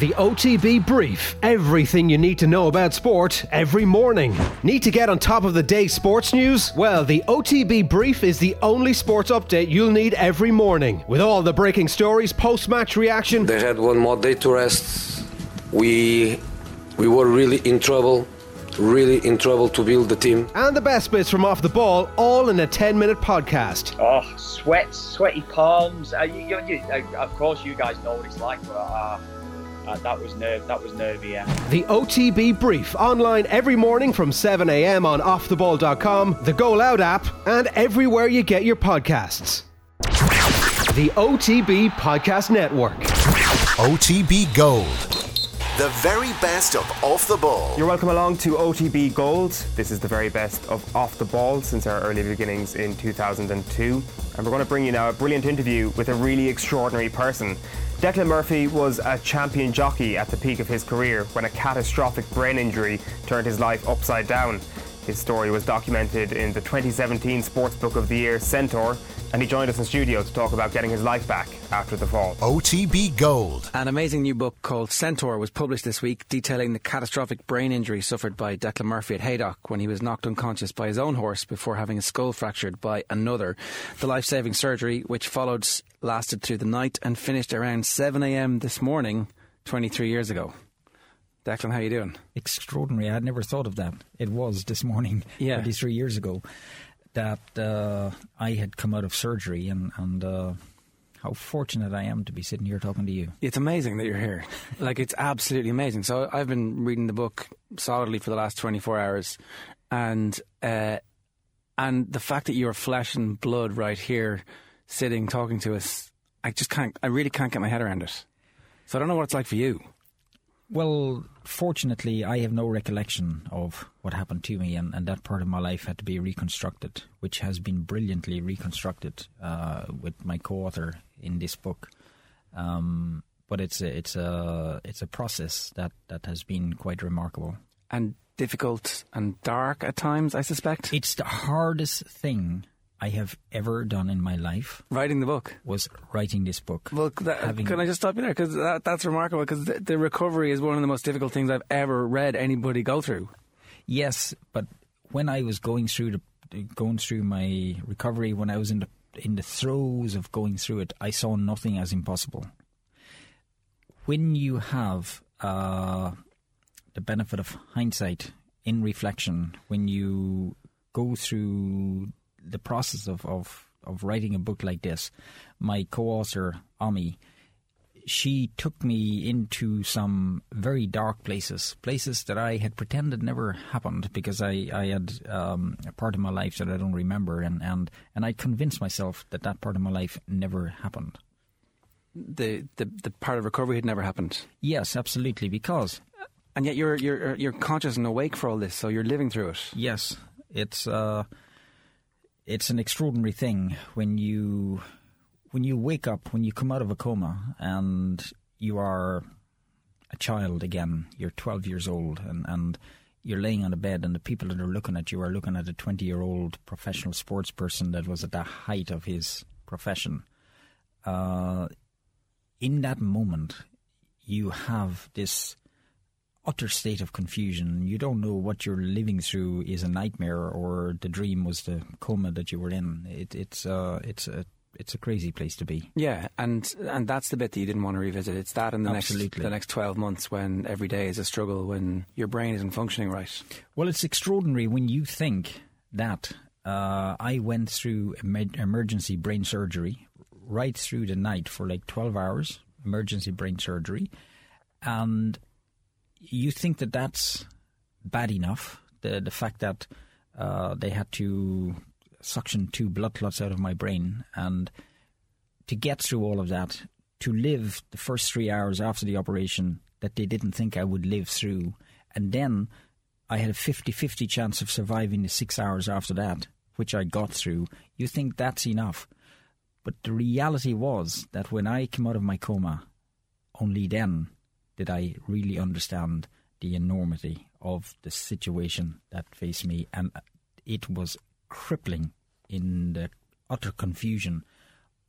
The OTB Brief. Everything you need to know about sport every morning. Need to get on top of the day's sports news? Well, the OTB Brief is the only sports update you'll need every morning. With all the breaking stories, post match reaction, They had one more day to rest. We we were really in trouble, really in trouble to build the team. and the best bits from off the ball, all in a 10 minute podcast. Oh, sweat, sweaty palms. Uh, you, you, you, uh, of course, you guys know what it's like, but uh, uh, that was nerve. That was nervy. Yeah. The OTB Brief, online every morning from 7am on offtheball.com, the Go Loud app, and everywhere you get your podcasts. The OTB Podcast Network. OTB Gold. The very best of off the ball. You're welcome along to OTB Gold. This is the very best of Off the Ball since our early beginnings in 2002. And we're going to bring you now a brilliant interview with a really extraordinary person. Declan Murphy was a champion jockey at the peak of his career when a catastrophic brain injury turned his life upside down. His story was documented in the 2017 Sportsbook of the Year Centaur, and he joined us in studio to talk about getting his life back after the fall. OTB Gold. An amazing new book called Centaur was published this week detailing the catastrophic brain injury suffered by Declan Murphy at Haydock when he was knocked unconscious by his own horse before having his skull fractured by another. The life saving surgery, which followed, lasted through the night and finished around 7am this morning, 23 years ago. Declan, how you doing? extraordinary. I had never thought of that. It was this morning, Yeah. 23 years ago, that uh, I had come out of surgery, and, and uh, how fortunate I am to be sitting here talking to you. It's amazing that you're here. like, it's absolutely amazing. So, I've been reading the book solidly for the last 24 hours, and uh, and the fact that you're flesh and blood right here, sitting talking to us, I just can't. I really can't get my head around it. So, I don't know what it's like for you. Well, fortunately, I have no recollection of what happened to me, and, and that part of my life had to be reconstructed, which has been brilliantly reconstructed uh, with my co-author in this book. Um, but it's a, it's a it's a process that, that has been quite remarkable. And difficult and dark at times, I suspect. It's the hardest thing I have ever done in my life Writing the book. was writing this book. Well, that, can I just stop you there? Because that, that's remarkable. Because the, the recovery is one of the most difficult things I've ever read anybody go through. Yes, but when I was going through the going through my recovery, when I was in the in the throes of going through it, I saw nothing as impossible. When you have uh, the benefit of hindsight in reflection, when you go through the process of, of, of writing a book like this, my co-author Ami, she took me into some very dark places, places that I had pretended never happened because I, I had um, a part of my life that I don't remember, and, and, and I convinced myself that that part of my life never happened. The, the the part of recovery had never happened, Yes, absolutely, because and yet you're you're you're conscious and awake for all this, so you're living through it. yes, it's uh, it's an extraordinary thing when you when you wake up, when you come out of a coma, and you are a child again. You're 12 years old, and and you're laying on a bed, and the people that are looking at you are looking at a 20 year old professional sports person that was at the height of his profession. Uh, in that moment, you have this utter state of confusion. You don't know what you're living through is a nightmare or the dream was the coma that you were in. It, it's uh, it's a it's a crazy place to be. Yeah, and and that's the bit that you didn't want to revisit. It's that in the next the next twelve months when every day is a struggle, when your brain isn't functioning right. Well, it's extraordinary when you think that uh, I went through emer- emergency brain surgery right through the night for like 12 hours, emergency brain surgery, and you think that that's bad enough. The, the fact that uh, they had to suction two blood clots out of my brain and to get through all of that, to live the first three hours after the operation that they didn't think I would live through, and then I had a 50 50 chance of surviving the six hours after that, which I got through. You think that's enough. But the reality was that when I came out of my coma, only then did I really understand the enormity of the situation that faced me. And it was crippling in the utter confusion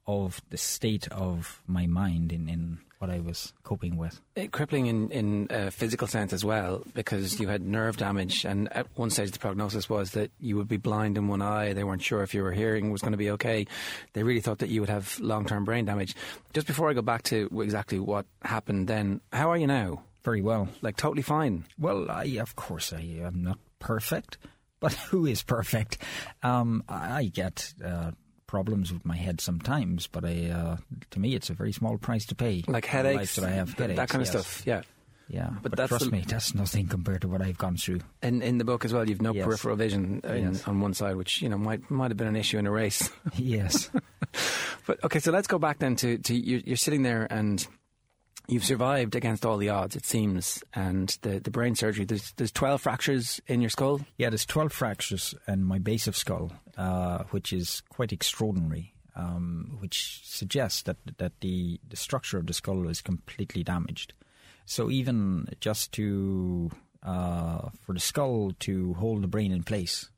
of the state of my mind in, in what I was coping with. Uh, crippling in in a physical sense as well, because you had nerve damage, and at one stage the prognosis was that you would be blind in one eye. They weren't sure if your hearing was going to be okay. They really thought that you would have long term brain damage. Just before I go back to exactly what happened, then how are you now? Very well. Like totally fine. Well, I, of course, I am not perfect, but who is perfect? Um, I, I get uh, problems with my head sometimes, but I, uh, to me, it's a very small price to pay. Like for the life headaches, that I have headaches, that kind of yes. stuff. Yeah. Yeah, But but, that's trust me, that's nothing compared to what I've gone through. In in the book as well, you've no Yes. peripheral vision in, Yes. on one side, which you know might might have been an issue in a race. yes. But okay, so let's go back then to, to you're, you're sitting there and you've survived against all the odds, it seems. And the, the brain surgery, there's, there's 12 fractures in your skull. Yeah, there's 12 fractures in my base of skull, uh, which is quite extraordinary, um, which suggests that, that the, the structure of the skull is completely damaged. So even just to uh, for the skull to hold the brain in place,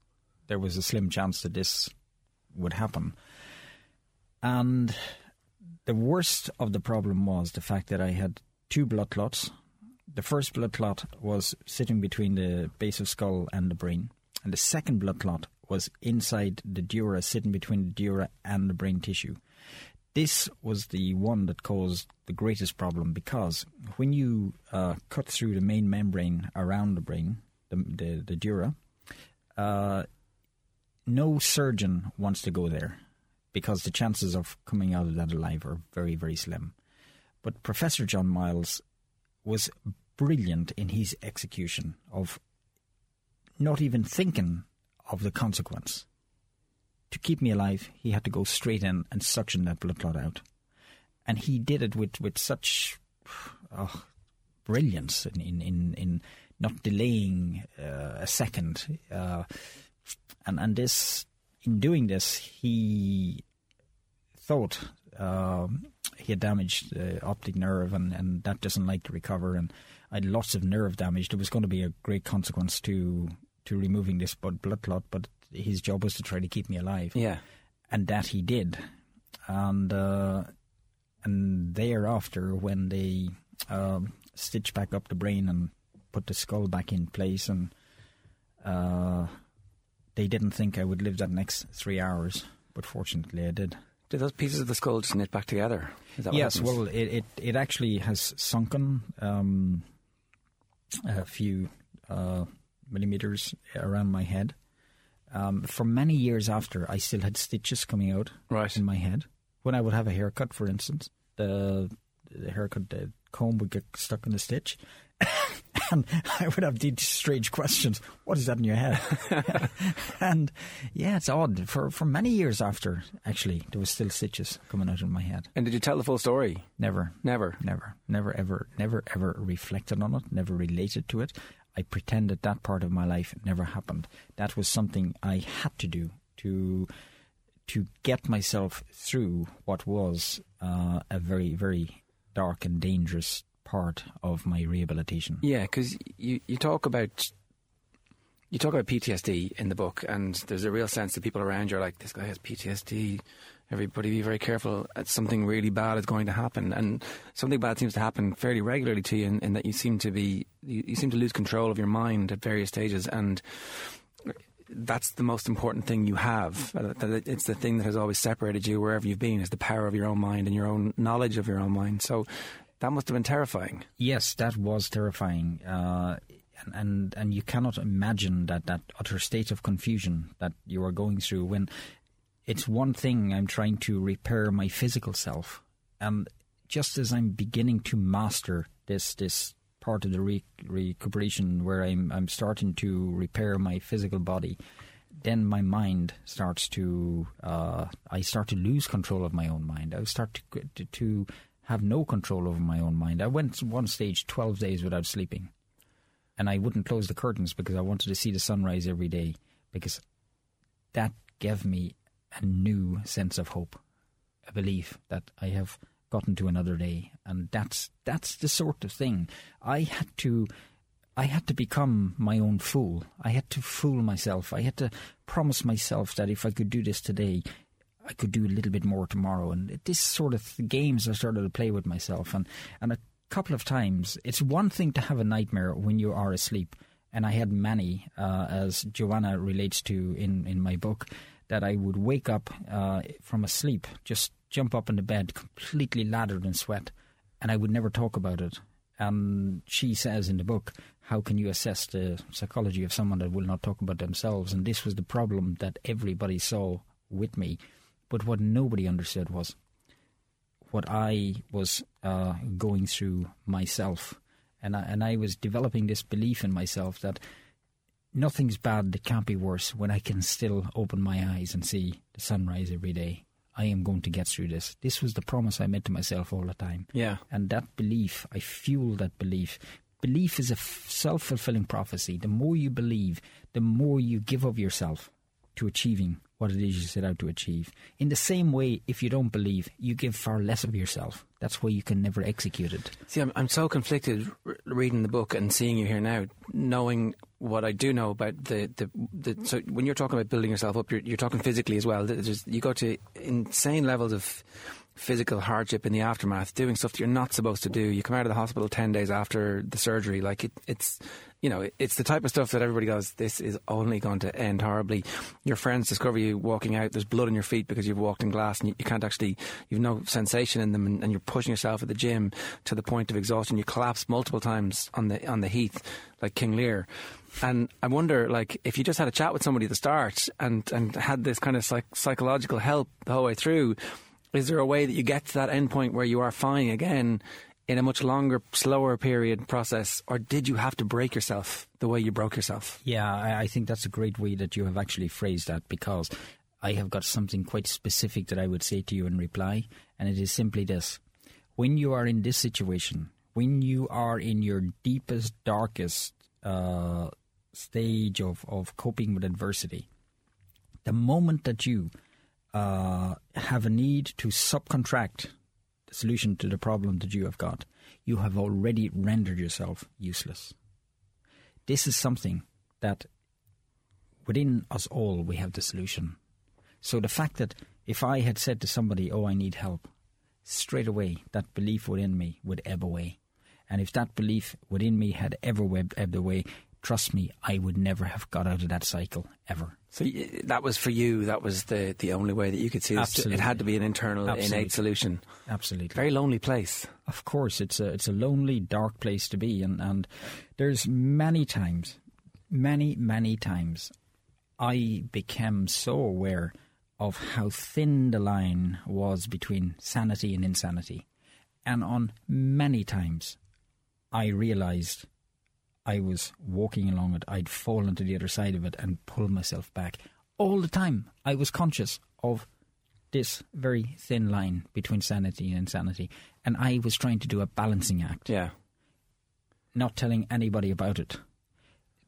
there was a slim chance that this would happen. And the worst of the problem was the fact that I had two blood clots. The first blood clot was sitting between the base of skull and the brain, and the second blood clot was inside the dura, sitting between the dura and the brain tissue. This was the one that caused the greatest problem because when you uh, cut through the main membrane around the brain, the the, the dura, uh, no surgeon wants to go there because the chances of coming out of that alive are very, very slim. But Professor John Miles was brilliant in his execution of not even thinking of the consequence. To keep me alive, he had to go straight in and suction that blood clot out. And he did it with, with such oh, brilliance in, in, in, in not delaying uh, a second. Uh, and, and this, in doing this, he thought um, he had damaged the optic nerve, and, and that doesn't like to recover. And I had lots of nerve damage. There was going to be a great consequence to to removing this blood blood clot, but his job was to try to keep me alive. Yeah. and that he did. And uh, and thereafter, when they um, stitched back up the brain and put the skull back in place, and uh, they didn't think I would live that next three hours, but fortunately I did. Did those pieces of the skull just knit back together? Is that yes, happens? well, it, it, it actually has sunken um, a few uh, millimeters around my head. Um, for many years after, I still had stitches coming out Right. in my head. When I would have a haircut, for instance, the, the haircut, the comb would get stuck in the stitch. And I would have these strange questions. What is that in your head? and yeah, it's odd. For, for many years after, actually, there was still stitches coming out of my head. And did you tell the full story? Never. Never. Never, never, ever, never, ever reflected on it, never related to it. I pretended that part of my life never happened. That was something I had to do to to get myself through what was uh, a very, very dark and dangerous part of my rehabilitation. Yeah, because you, you talk about you talk about PTSD in the book, and there's a real sense that people around you are like, "This guy has PTSD." Everybody be very careful. Something really bad is going to happen, and something bad seems to happen fairly regularly to you. In, in that you seem to be you, you seem to lose control of your mind at various stages, and that's the most important thing you have. It's the thing that has always separated you wherever you've been is the power of your own mind and your own knowledge of your own mind. So that must have been terrifying. Yes, that was terrifying, uh, and, and and you cannot imagine that that utter state of confusion that you are going through when it's one thing I'm trying to repair my physical self, and just as I'm beginning to master this this part of the re- recuperation where I'm I'm starting to repair my physical body, then my mind starts to uh, I start to lose control of my own mind. I start to, to to have no control over my own mind. I went one stage twelve days without sleeping, and I wouldn't close the curtains because I wanted to see the sunrise every day because that gave me a new sense of hope, a belief that I have gotten to another day, and that's that's the sort of thing I had to. I had to become my own fool. I had to fool myself. I had to promise myself that if I could do this today, I could do a little bit more tomorrow. And this sort of games I started to play with myself. And, and a couple of times, it's one thing to have a nightmare when you are asleep. And I had many, uh, as Joanna relates to in, in my book, that I would wake up uh, from a sleep, just jump up in the bed, completely lathered in sweat, and I would never talk about it. And she says in the book, how can you assess the psychology of someone that will not talk about themselves? And this was the problem that everybody saw with me. But what nobody understood was what I was uh, going through myself. And I, and I was developing this belief in myself that nothing's bad that can't be worse when I can still open my eyes and see the sunrise every day. I am going to get through this. This was the promise I made to myself all the time. Yeah. And that belief, I fuel that belief. Belief is a f- self fulfilling prophecy. The more you believe, the more you give of yourself to achieving what it is you set out to achieve. In the same way, if you don't believe, you give far less of yourself. That's why you can never execute it. See, I'm, I'm so conflicted r- reading the book and seeing you here now, knowing what I do know about the, the, the so when you're talking about building yourself up, you're, you're talking physically as well. There's, you go to insane levels of physical hardship in the aftermath, doing stuff that you're not supposed to do. You come out of the hospital 10 days after the surgery. Like, it, it's, you know, it's the type of stuff that everybody goes, this is only going to end horribly. Your friends discover you walking out, there's blood on your feet because you've walked in glass and you, you can't actually, you've no sensation in them and, and, you're pushing yourself at the gym to the point of exhaustion. You collapse multiple times on the, on the heath, like King Lear. And I wonder, like, if you just had a chat with somebody at the start and, and had this kind of psych- psychological help the whole way through, is there a way that you get to that end point where you are fine again in a much longer, slower period process, or did you have to break yourself the way you broke yourself? Yeah, I, I think that's a great way that you have actually phrased that because I have got something quite specific that I would say to you in reply, and it is simply this. When you are in this situation, when you are in your deepest, darkest uh, stage of, of coping with adversity, the moment that you uh, have a need to subcontract the solution to the problem that you have got, you have already rendered yourself useless. This is something that within us all we have the solution. So the fact that if I had said to somebody, Oh, I need help, straight away that belief within me would ebb away. And if that belief within me had ever ebbed away, trust me, I would never have got out of that cycle ever. So that was for you. That was the the only way that you could see this. Absolutely. It had to be an internal, Absolutely. innate solution. Absolutely, very lonely place. Of course, it's a it's a lonely, dark place to be, and and there's many times, many many times, I became so aware of how thin the line was between sanity and insanity, and on many times, I realized I was walking along it, I'd fallen to the other side of it and pull myself back. All the time, I was conscious of this very thin line between sanity and insanity, and I was trying to do a balancing act. Yeah. Not telling anybody about it.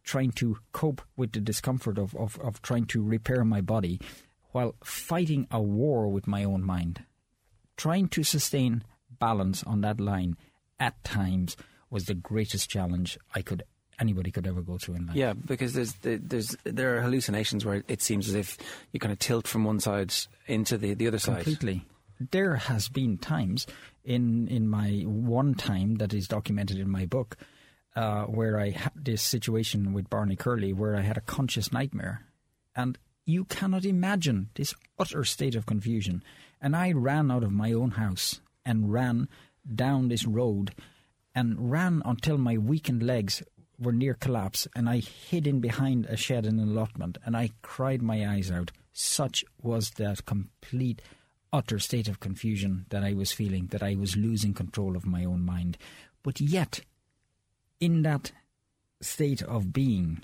Trying to cope with the discomfort of, of, of trying to repair my body while fighting a war with my own mind. Trying to sustain balance on that line at times was the greatest challenge I could anybody could ever go through in life. Yeah, because there's there's there are hallucinations where it seems as if you kind of tilt from one side into the, the other side. Completely. There has been times in in my one time that is documented in my book uh, where I had this situation with Barney Curley where I had a conscious nightmare, and you cannot imagine this utter state of confusion. And I ran out of my own house and ran down this road and ran until my weakened legs were near collapse and I hid in behind a shed in an allotment and I cried my eyes out. Such was that complete, utter state of confusion that I was feeling, that I was losing control of my own mind. But yet, in that state of being,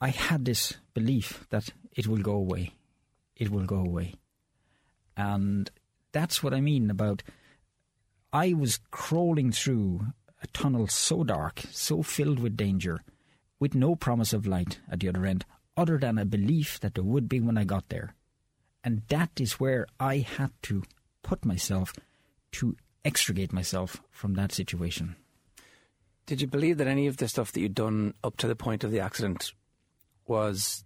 I had this belief that it will go away. It will go away. And that's what I mean about I was crawling through a tunnel so dark, so filled with danger, with no promise of light at the other end, other than a belief that there would be when I got there. And that is where I had to put myself to extricate myself from that situation. Did you believe that any of the stuff that you'd done up to the point of the accident was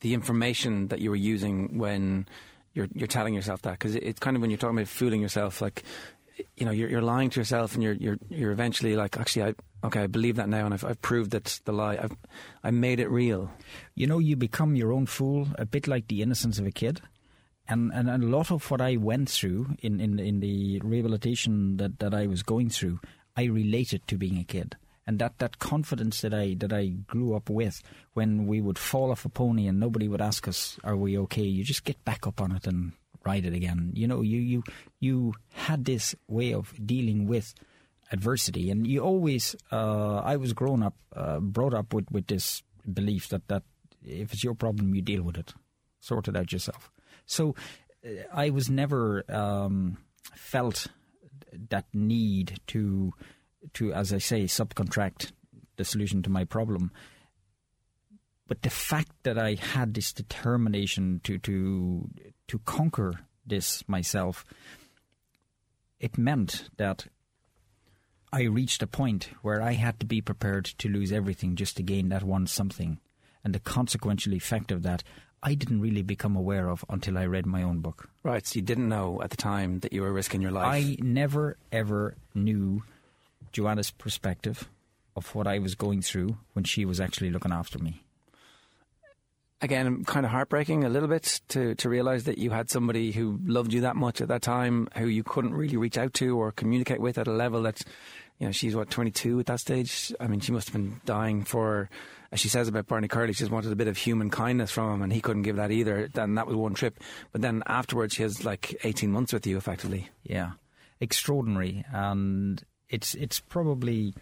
the information that you were using when you're you're telling yourself that because it's kind of when you're talking about fooling yourself, like you know, you're, you're lying to yourself, and you're you're you're eventually like, actually, I okay, I believe that now, and I've, I've proved that the lie. I've I made it real. You know, you become your own fool, a bit like the innocence of a kid. And, and a lot of what I went through in, in, in the rehabilitation that, that I was going through, I related to being a kid and that, that confidence that I that I grew up with when we would fall off a pony and nobody would ask us are we okay? You just get back up on it and ride it again. You know you you you had this way of dealing with adversity. And you always uh, I was grown up uh, brought up with, with this belief that that if it's your problem you deal with it. Sort it out yourself. So uh, I was never um, felt that need to to, as I say, subcontract the solution to my problem. But the fact that I had this determination to to to conquer this myself, it meant that I reached a point where I had to be prepared to lose everything just to gain that one something. And the consequential effect of that, I didn't really become aware of until I read my own book. Right, so you didn't know at the time that you were risking your life. I never ever knew Joanna's perspective of what I was going through when she was actually looking after me. Again, kind of heartbreaking a little bit to, to realize that you had somebody who loved you that much at that time, who you couldn't really reach out to or communicate with at a level that, you know, she's what, 22 at that stage? I mean, she must have been dying for, as she says about Barney Curley, she just wanted a bit of human kindness from him and he couldn't give that either. Then that was one trip. But then afterwards, she has like 18 months with you effectively. Yeah. Extraordinary. And it's it's probably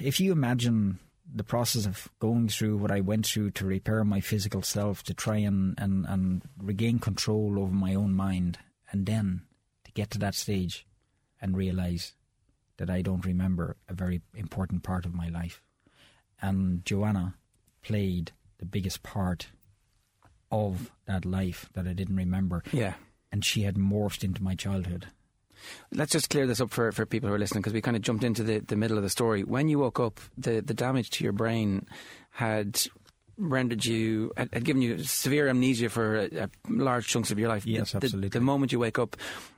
if you imagine the process of going through what I went through to repair my physical self, to try and, and, and regain control over my own mind, and then to get to that stage and realize that I don't remember a very important part of my life. And Joanna played the biggest part of that life that I didn't remember. Yeah. And she had morphed into my childhood. Let's just clear this up for, for people who are listening because we kind of jumped into the, the middle of the story. When you woke up, the, the damage to your brain had rendered you, had, given you severe amnesia for a, a large chunks of your life. Yes, the, absolutely. The, the, moment you wake up,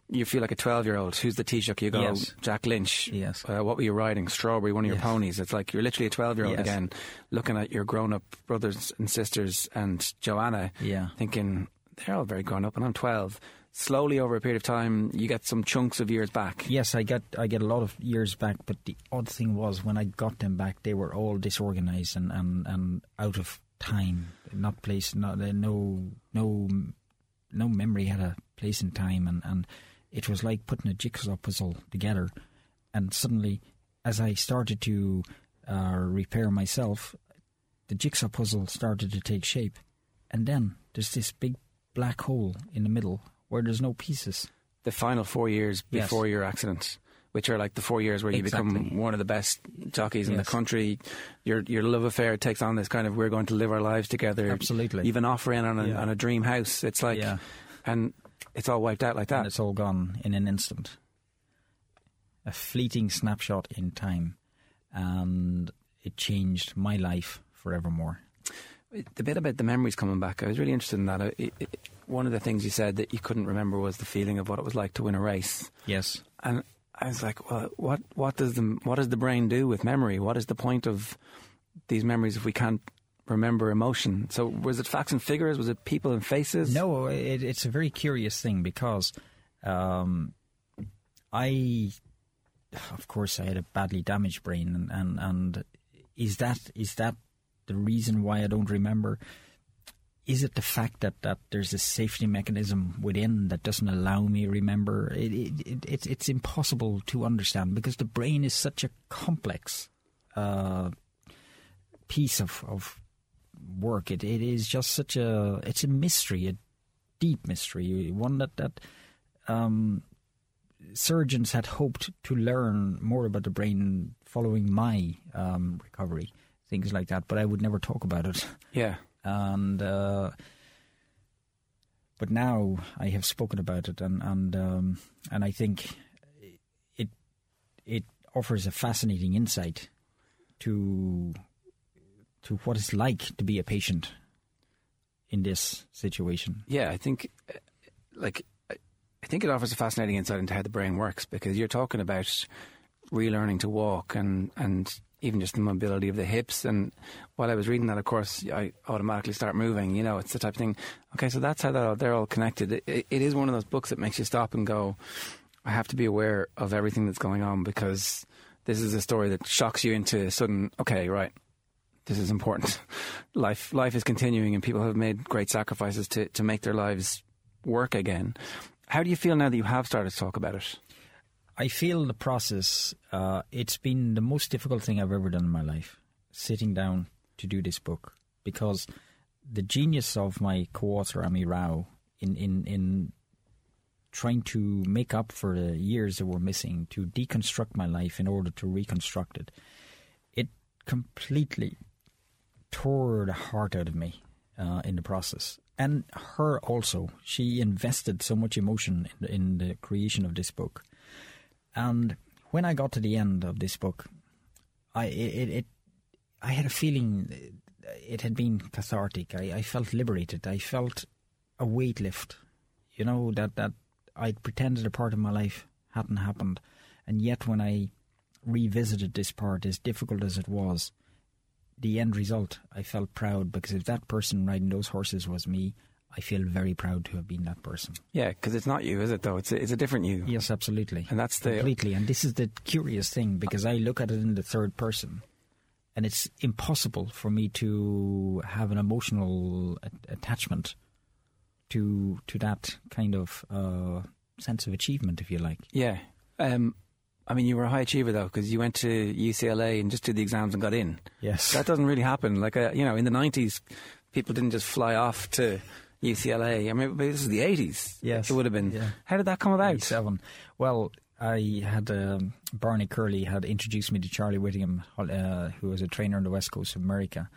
you feel like a 12 year old. Who's the Taoiseach? You go, yes. Jack Lynch. Yes. Uh, what were you riding? Strawberry, one of your yes. ponies. It's like you're literally a 12 year old yes. again, looking at your grown up brothers and sisters and Joanna, yeah. thinking, they're all very grown up and I'm 12 slowly over a period of time you get some chunks of years back. Yes, I get I get a lot of years back, but the odd thing was when I got them back, they were all disorganized and, and, and out of time, not place, not no no no memory had a place in time, and, and it was like putting a jigsaw puzzle together, and suddenly, as I started to uh, repair myself, the jigsaw puzzle started to take shape, and then there's this big black hole in the middle where there's no pieces. The final four years before yes. your accident, which are like the four years where you exactly. become one of the best jockeys in the country. Your your love affair takes on this kind of we're going to live our lives together. Absolutely. Even offering on a, yeah. on a dream house. It's like, yeah. and it's all wiped out like that. And it's all gone in an instant. A fleeting snapshot in time, and it changed my life forevermore. The bit about the memories coming back, I was really interested in that. It, it, one of the things you said that you couldn't remember was the feeling of what it was like to win a race. Yes. And I was like, well, what what does the what does the brain do with memory? What is the point of these memories if we can't remember emotion? So was it facts and figures? Was it people and faces? No, it, it's a very curious thing because um, I, of course, I had a badly damaged brain, and, and and is that is that the reason why I don't remember? Is it the fact that, that there's a safety mechanism within that doesn't allow me to remember? It, it, it, it's, it's impossible to understand because the brain is such a complex uh, piece of, of work. It, it is just such a it's a mystery, a deep mystery, one that that um, surgeons had hoped to learn more about the brain following my um, recovery, things like that. But I would never talk about it. Yeah and uh, but now I have spoken about it, and and um, and I think it it offers a fascinating insight to to what it's like to be a patient in this situation. Yeah, I think, like, I think it offers a fascinating insight into how the brain works because you're talking about relearning to walk and and even just the mobility of the hips. And while I was reading that, of course, I automatically start moving. You know, it's the type of thing. Okay, so that's how they're all, they're all connected. It, it, it is one of those books that makes you stop and go. I have to be aware of everything that's going on because this is a story that shocks you into sudden. Okay, right. This is important. Life, life is continuing, and people have made great sacrifices to, to make their lives work again. How do you feel now that you have started to talk about it? I feel the process, uh, it's been the most difficult thing I've ever done in my life, sitting down to do this book. Because the genius of my co author, Ami Rao, in, in, in trying to make up for the years that were missing, to deconstruct my life in order to reconstruct it, it completely tore the heart out of me uh, in the process. And her also. She invested so much emotion in the, in the creation of this book. And when I got to the end of this book, I it, it I had a feeling it had been cathartic. I, I felt liberated. I felt a weight lift. You know that that I'd pretended a part of my life hadn't happened, and yet when I revisited this part, as difficult as it was, the end result, I felt proud because if that person riding those horses was me, I feel very proud to have been that person. Yeah, because it's not you, is it? Though it's a, it's a different you. Yes, absolutely. And that's the completely. And this is the curious thing because I look at it in the third person, and it's impossible for me to have an emotional a- attachment to to that kind of uh, sense of achievement, if you like. Yeah. Um, I mean, you were a high achiever though, because you went to UCLA and just did the exams and got in. Yes, That doesn't really happen. Like, uh, you know, in the nineties, people didn't just fly off to UCLA. I mean, this is the eighties. Yes. it would have been. Yeah. How did that come about? Seven. Well, I had um, Barney Curley had introduced me to Charlie Whittingham, uh, who was a trainer on the west coast of America,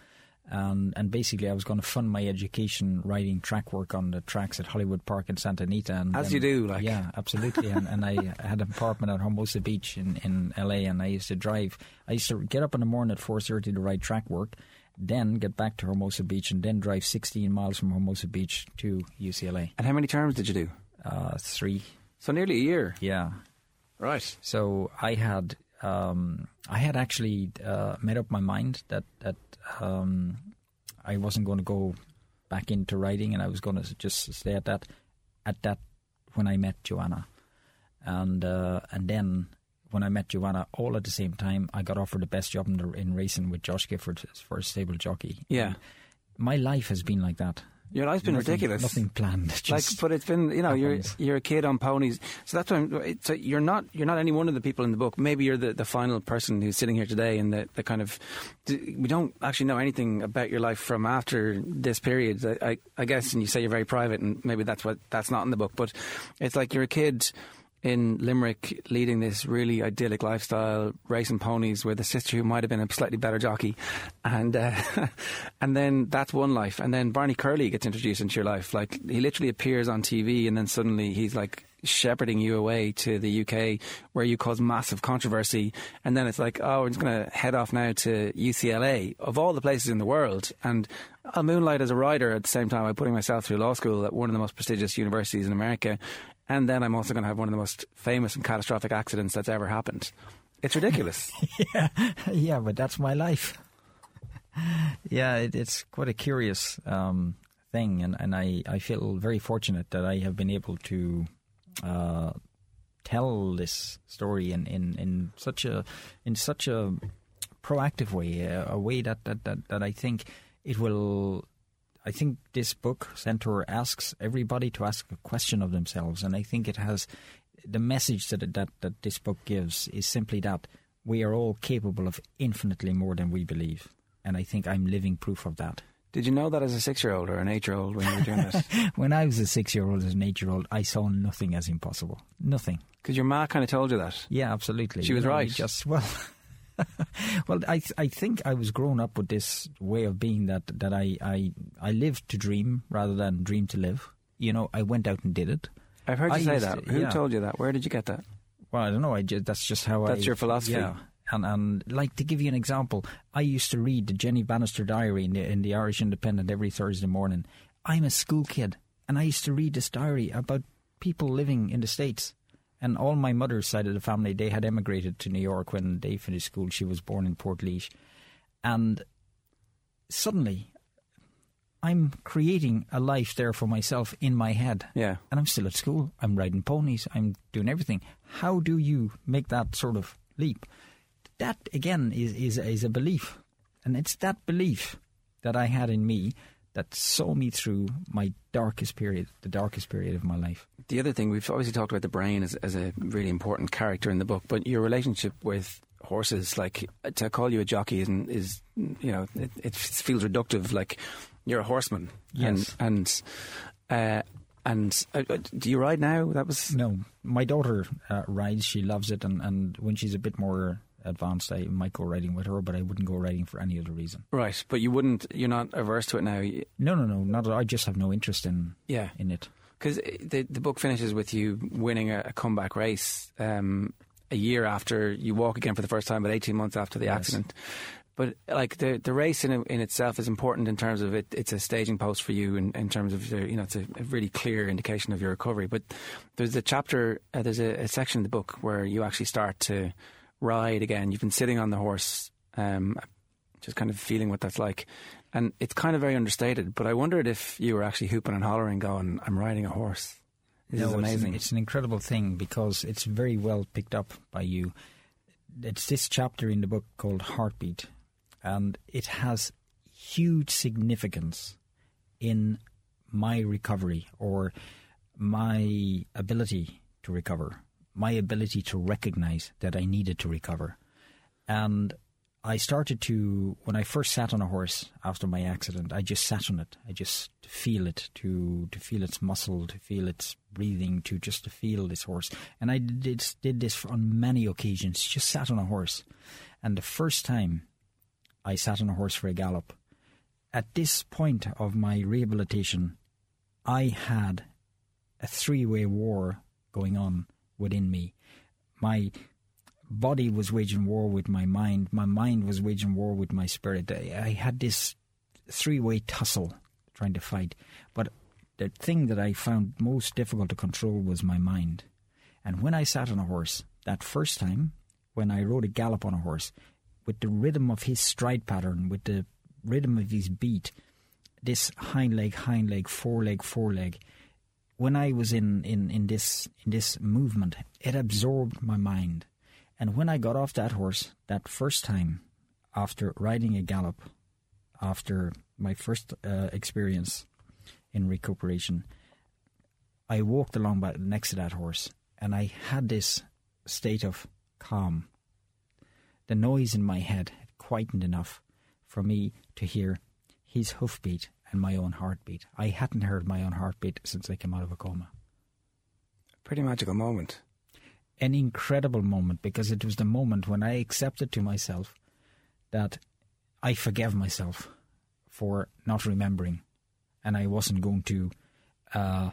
and and basically I was going to fund my education riding track work on the tracks at Hollywood Park in Santa Anita. And As then- you do, like. yeah, absolutely. and, and I had an apartment at Hermosa Beach in, in LA, and I used to drive. I used to get up in the morning at four thirty to ride track work, then get back to Hermosa Beach, and then drive sixteen miles from Hermosa Beach to UCLA. And how many terms did you do? Uh, three, So nearly a year. yeah. Right. So I had um, I had actually uh, made up my mind that that um, I wasn't going to go back into writing, and I was going to just stay at that at that when I met Joanna, and uh, and then when I met Joanna, all at the same time, I got offered the best job in, the, in racing with Josh Gifford as first stable jockey. Yeah. My life has been like that. Your life's been Nothing- ridiculous. Nothing planned. like, but it's been you know you're happens. you're a kid on ponies, so that's why I'm, it's, so you're not you're not any one of the people in the book. Maybe you're the, the final person who's sitting here today, and the, the kind of we don't actually know anything about your life from after this period. I, I, I guess, and you say you're very private, and maybe that's what that's not in the book, but it's like you're a kid in Limerick leading this really idyllic lifestyle, racing ponies with a sister who might have been a slightly better jockey, and uh, and then that's one life, and then Barney Curley gets introduced into your life. Like he literally appears on TV, and then suddenly he's like shepherding you away to the UK, where you cause massive controversy, and then it's like, oh, we're just going to head off now to UCLA of all the places in the world, and. I'll moonlight as a writer at the same time by putting myself through law school at one of the most prestigious universities in America. And then I'm also going to have one of the most famous and catastrophic accidents that's ever happened. It's ridiculous. yeah, yeah, but that's my life. yeah, it, it's quite a curious um, thing, and, and I, I feel very fortunate that I have been able to uh, tell this story in, in, in such a in such a proactive way, a, a way that, that, that, that I think it will. I think this book, Centaur, asks everybody to ask a question of themselves, and I think it has the message that that that this book gives is simply that we are all capable of infinitely more than we believe, and I think I'm living proof of that. Did you know that as a six year old or an eight year old when you were doing this? When I was a six-year-old, as an eight-year-old, I saw nothing as impossible. Nothing. Because your ma kind of told you that. Yeah, absolutely. She was right. Just well, well, I th- I think I was grown up with this way of being that that I I I lived to dream rather than dream to live. You know, I went out and did it. I've heard you I say that. to- Who yeah. told you that? Where did you get that? Well, I don't know. I just, that's just how I. That's your philosophy. Yeah. And, and like to give you an example, I used to read the Jenny Bannister diary in the, in the Irish Independent every Thursday morning. I'm a school kid, and I used to read this diary about people living in the States. And all my mother's side of the family, they had emigrated to New York when they finished school. She was born in Portlaoise. And suddenly, I'm creating a life there for myself in my head. Yeah. And I'm still at school. I'm riding ponies. I'm doing everything. How do you make that sort of leap? That, again, is, is, is a belief. And it's that belief that I had in me that saw me through my darkest period, the darkest period of my life. The other thing, we've obviously talked about the brain as, as a really important character in the book, but your relationship with horses, like to call you a jockey, isn't, is, you know, it, it feels reductive. Like you're a horseman. Yes. And, and, uh, and uh, uh, do you ride now? That was No, my daughter uh, rides. She loves it, and, and when she's a bit more advanced, I might go riding with her, but I wouldn't go riding for any other reason. right, but you wouldn't. You're not averse to it now. No, no, no, not. I just have no interest in Yeah. in it. Because the the book finishes with you winning a, a comeback race um, a year after you walk again for the first time, but eighteen months after the Yes. accident. But like the the race in in itself is important in terms of it. It's a staging post for you in, in terms of you know it's a, a really clear indication of your recovery. But there's a chapter, uh, there's a, a section in the book where you actually start to ride again. You've been sitting on the horse, um, just kind of feeling what that's like. And it's kind of very understated, but I wondered if you were actually hooping and hollering, going, "I'm riding a horse." This is No, it's an- amazing. It's an, incredible thing because it's very well picked up by you. It's this chapter in the book called Heartbeat, and it has huge significance in my recovery or my ability to recover, my ability to recognize that I needed to recover. And I started to, when I first sat on a horse after my accident, I just sat on it. I just feel it, to to feel its muscle, to feel its breathing, to just to feel this horse. And I did did this on many occasions. Just sat on a horse, and the first time I sat on a horse for a gallop, at this point of my rehabilitation, I had a three-way war going on within me. My body was waging war with my mind. My mind was waging war with my spirit. I, had this three way tussle trying to fight. But the thing that I found most difficult to control was my mind. And when I sat on a horse, that first time, when I rode a gallop on a horse, with the rhythm of his stride pattern, with the rhythm of his beat, this hind leg, hind leg, foreleg, foreleg, when I was in, in, in this in this movement, it absorbed my mind. And when I got off that horse that first time, after riding a gallop, after my first uh, experience in recuperation, I walked along by, next to that horse, and I had this state of calm. The noise in my head had quietened enough for me to hear his hoofbeat and my own heartbeat. I hadn't heard my own heartbeat since I came out of a coma. Pretty magical moment. An incredible moment because it was the moment when I accepted to myself that I forgave myself for not remembering and I wasn't going to uh,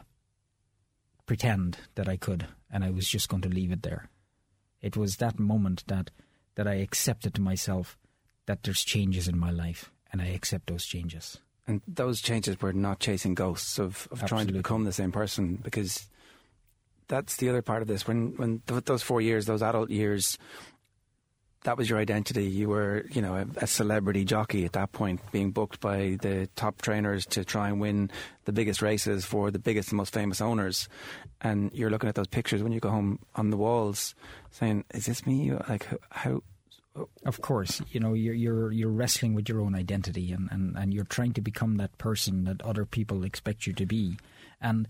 pretend that I could and I was just going to leave it there. It was that moment that, that I accepted to myself that there's changes in my life and I accept those changes. And those changes were not chasing ghosts of, of trying to become the same person because that's the other part of this. When when th- those four years, those adult years, that was your identity. You were, you know, a, a celebrity jockey at that point, being booked by the top trainers to try and win the biggest races for the biggest and most famous owners. And you're looking at those pictures when you go home on the walls, saying, "Is this me? Like how?" Of course, you know you're you're you're wrestling with your own identity, and, and, and you're trying to become that person that other people expect you to be. And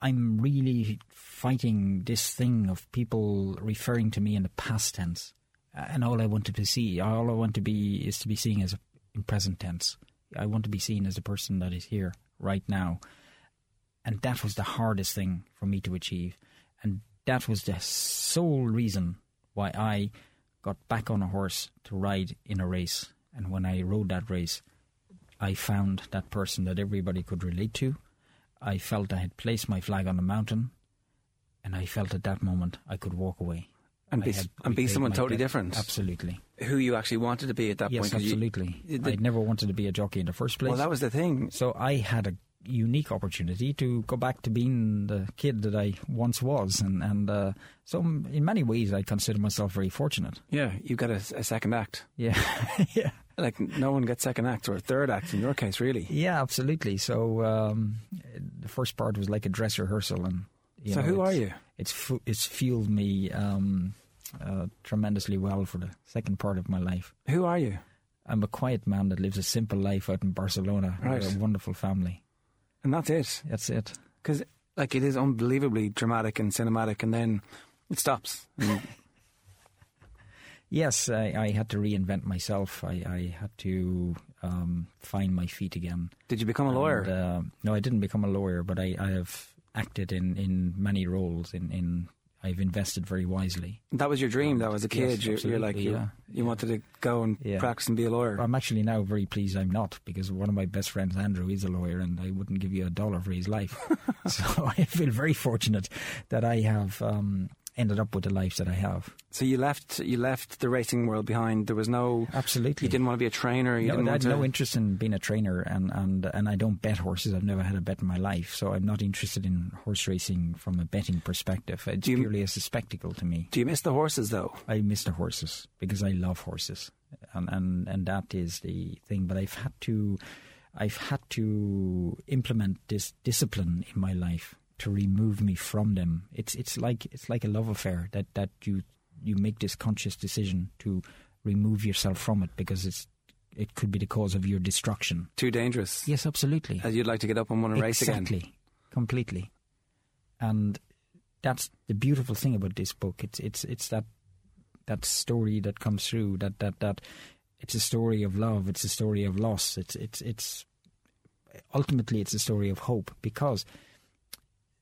I'm really fighting this thing of people referring to me in the past tense, and all I wanted to see, all I want to be, is to be seen as in present tense. I want to be seen as a person that is here right now, and that was the hardest thing for me to achieve, and that was the sole reason why I got back on a horse to ride in a race. And when I rode that race, I found that person that everybody could relate to. I felt I had placed my flag on the mountain, and I felt at that moment I could walk away. And be, and be someone totally debt. different. Absolutely. Who you actually wanted to be at that yes, point. you- absolutely. the- I never wanted to be a jockey in the first place. well, that was the thing. So I had a unique opportunity to go back to being the kid that I once was, and and uh, so in many ways I consider myself very fortunate. Yeah, you got a, a second act. Yeah, yeah, Like no one gets second act or third act in your case, really. yeah, absolutely. So um, the first part was like a dress rehearsal, and you So know, who are you? It's fu- it's fueled me um, uh, tremendously well for the second part of my life. Who are you? I'm a quiet man that lives a simple life out in Barcelona Right. with a wonderful family. And that's it. That's it. Because like it is unbelievably dramatic and cinematic, and then it stops. And Yes, I, I had to reinvent myself. I, I had to um, find my feet again. did you become a lawyer? And, uh, no, I didn't become a lawyer, but I, I have acted in, in many roles. In, in I've invested very wisely. that was your dream, though, as a kid. Yes, you, you're like you, yeah. you wanted to go and Yeah. practice and be a lawyer. I'm actually now very pleased I'm not because one of my best friends, Andrew, is a lawyer, and I wouldn't give you a dollar for his life. so I feel very fortunate that I have um, ended up with the life that I have. So you left you left the racing world behind. There was no. Absolutely. You didn't want to be a trainer. You no, didn't I had to. no interest in being a trainer, and, and, and I don't bet horses. I've never had a bet in my life, so I'm not interested in horse racing from a betting perspective. It's you- purely as a spectacle to me. Do you miss the horses though? I miss the horses because I love horses, and, and and that is the thing. But I've had to, I've had to implement this discipline in my life to remove me from them. It's it's like it's like a love affair that that you you make this conscious decision to remove yourself from it because it's it could be the cause of your destruction. Too dangerous. Yes, absolutely. As you'd like to get up and win a race again. Exactly, completely. And that's the beautiful thing about this book. It's it's it's that that story that comes through. That that that it's a story of love. It's a story of loss. It's it's it's ultimately it's a story of hope because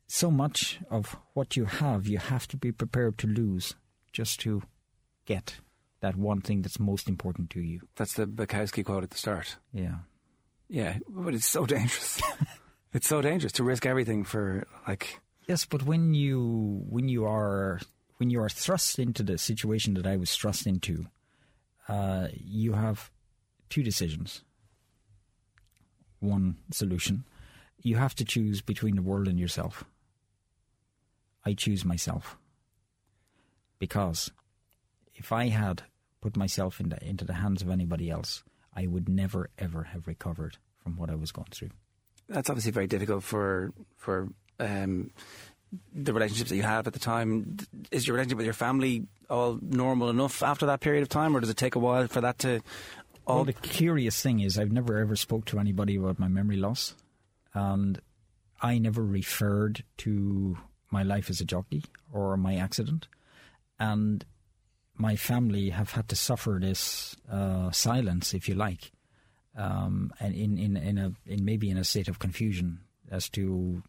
so much of what you have you have to be prepared to lose just to get that one thing that's most important to you. That's the Bukowski quote at the start. Yeah. Yeah, but it's so dangerous. it's so dangerous to risk everything for like. Yes, but when you when you are when you are thrust into the situation that I was thrust into, uh, you have two decisions. One solution, you have to choose between the world and yourself. I choose myself because if I had put myself in the, into the hands of anybody else, I would never ever have recovered from what I was going through. That's obviously very difficult for for um, the relationships that you have at the time. Is your relationship with your family all normal enough after that period of time, or does it take a while for that to? All Well, the curious thing is, I've never ever spoke to anybody about my memory loss, and I never referred to my life as a jockey or my accident, and my family have had to suffer this uh, silence, if you like, um, and in, in in a in maybe in a state of confusion as to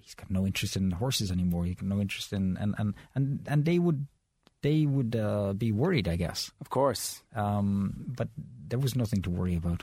he's got no interest in horses anymore. He's got no interest in and and and, and they would they would uh, be worried, I guess. of course, Um, but there was nothing to worry about.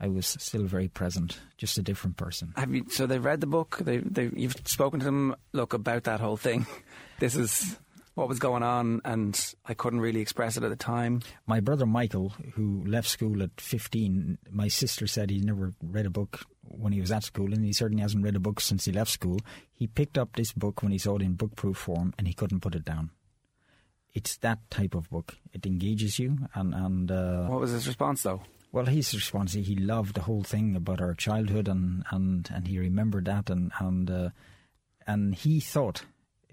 I was still very present, just a different person. have you? So they've read the book. They, they, you've spoken to them. Look about that whole thing. This is what was going on, and I couldn't really express it at the time. My brother Michael, who left school at 15, my sister said he never read a book when he was at school, and he certainly hasn't read a book since he left school. He picked up this book when he saw it in book-proof form, and he couldn't put it down. It's that type of book. It engages you, and and uh, What was his response though? Well, his response, he loved the whole thing about our childhood, and, and, and he remembered that, and and uh, and he thought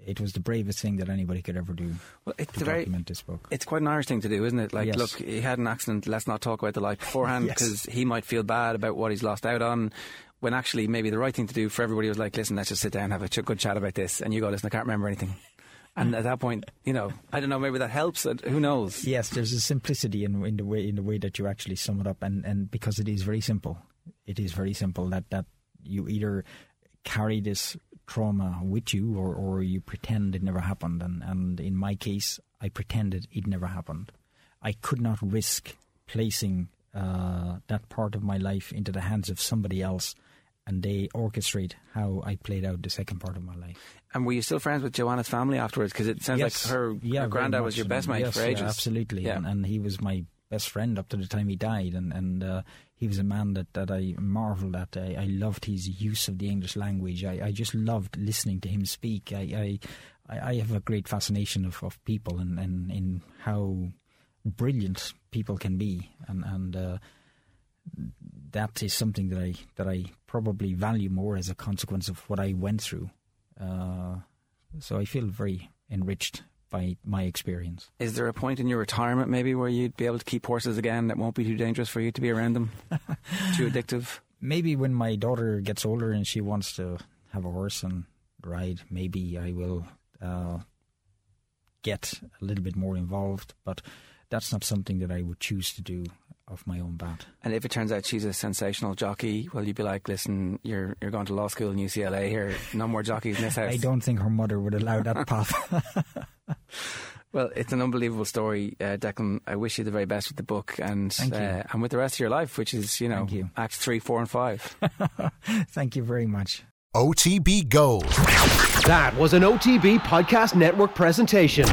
it was the bravest thing that anybody could ever do Well, it's to a very document this book. It's quite an Irish thing to do, isn't it? Like, Yes. look, he had an accident. Let's not talk about the life beforehand Yes. because he might feel bad about what he's lost out on. When actually, maybe the right thing to do for everybody was like, listen, let's just sit down and have a ch- good chat about this. And you go, listen, I can't remember anything. And at that point, you know, I don't know, maybe that helps. Who knows? Yes, there's a simplicity in, in the way in the way that you actually sum it up, and, and because it is very simple, it is very simple that, that you either carry this trauma with you or, or you pretend it never happened, and, and in my case, I pretended it never happened. I could not risk placing uh, that part of my life into the hands of somebody else, and they orchestrate how I played out the second part of my life. And were you still friends with Joanna's family afterwards? Because it sounds Yes. like her, Yeah, her granddad was your best mate Yes, for ages. Yeah, absolutely. Yeah. And, and he was my best friend up to the time he died, and and uh, he was a man that, that I marvelled at. I, I loved his use of the English language. I, I just loved listening to him speak. I I, I have a great fascination of, of people and, and in how brilliant people can be, and and uh, that is something that I that I probably value more as a consequence of what I went through. Uh, so I feel very enriched by my experience. Is there a point in your retirement maybe where you'd be able to keep horses again that won't be too dangerous for you to be around them? too addictive? Maybe when my daughter gets older and she wants to have a horse and ride, maybe I will uh, get a little bit more involved. But that's not something that I would choose to do off my own bat. And if it turns out she's a sensational jockey, will you be like, listen, you're you're going to law school in UCLA here, no more jockeys in this house? I don't think her mother would allow that path. well, it's an unbelievable story, uh, Declan. I wish you the very best with the book and uh, and with the rest of your life, which is you know you. acts three, four, and five. Thank you very much. OTB Gold. That was an OTB Podcast Network presentation.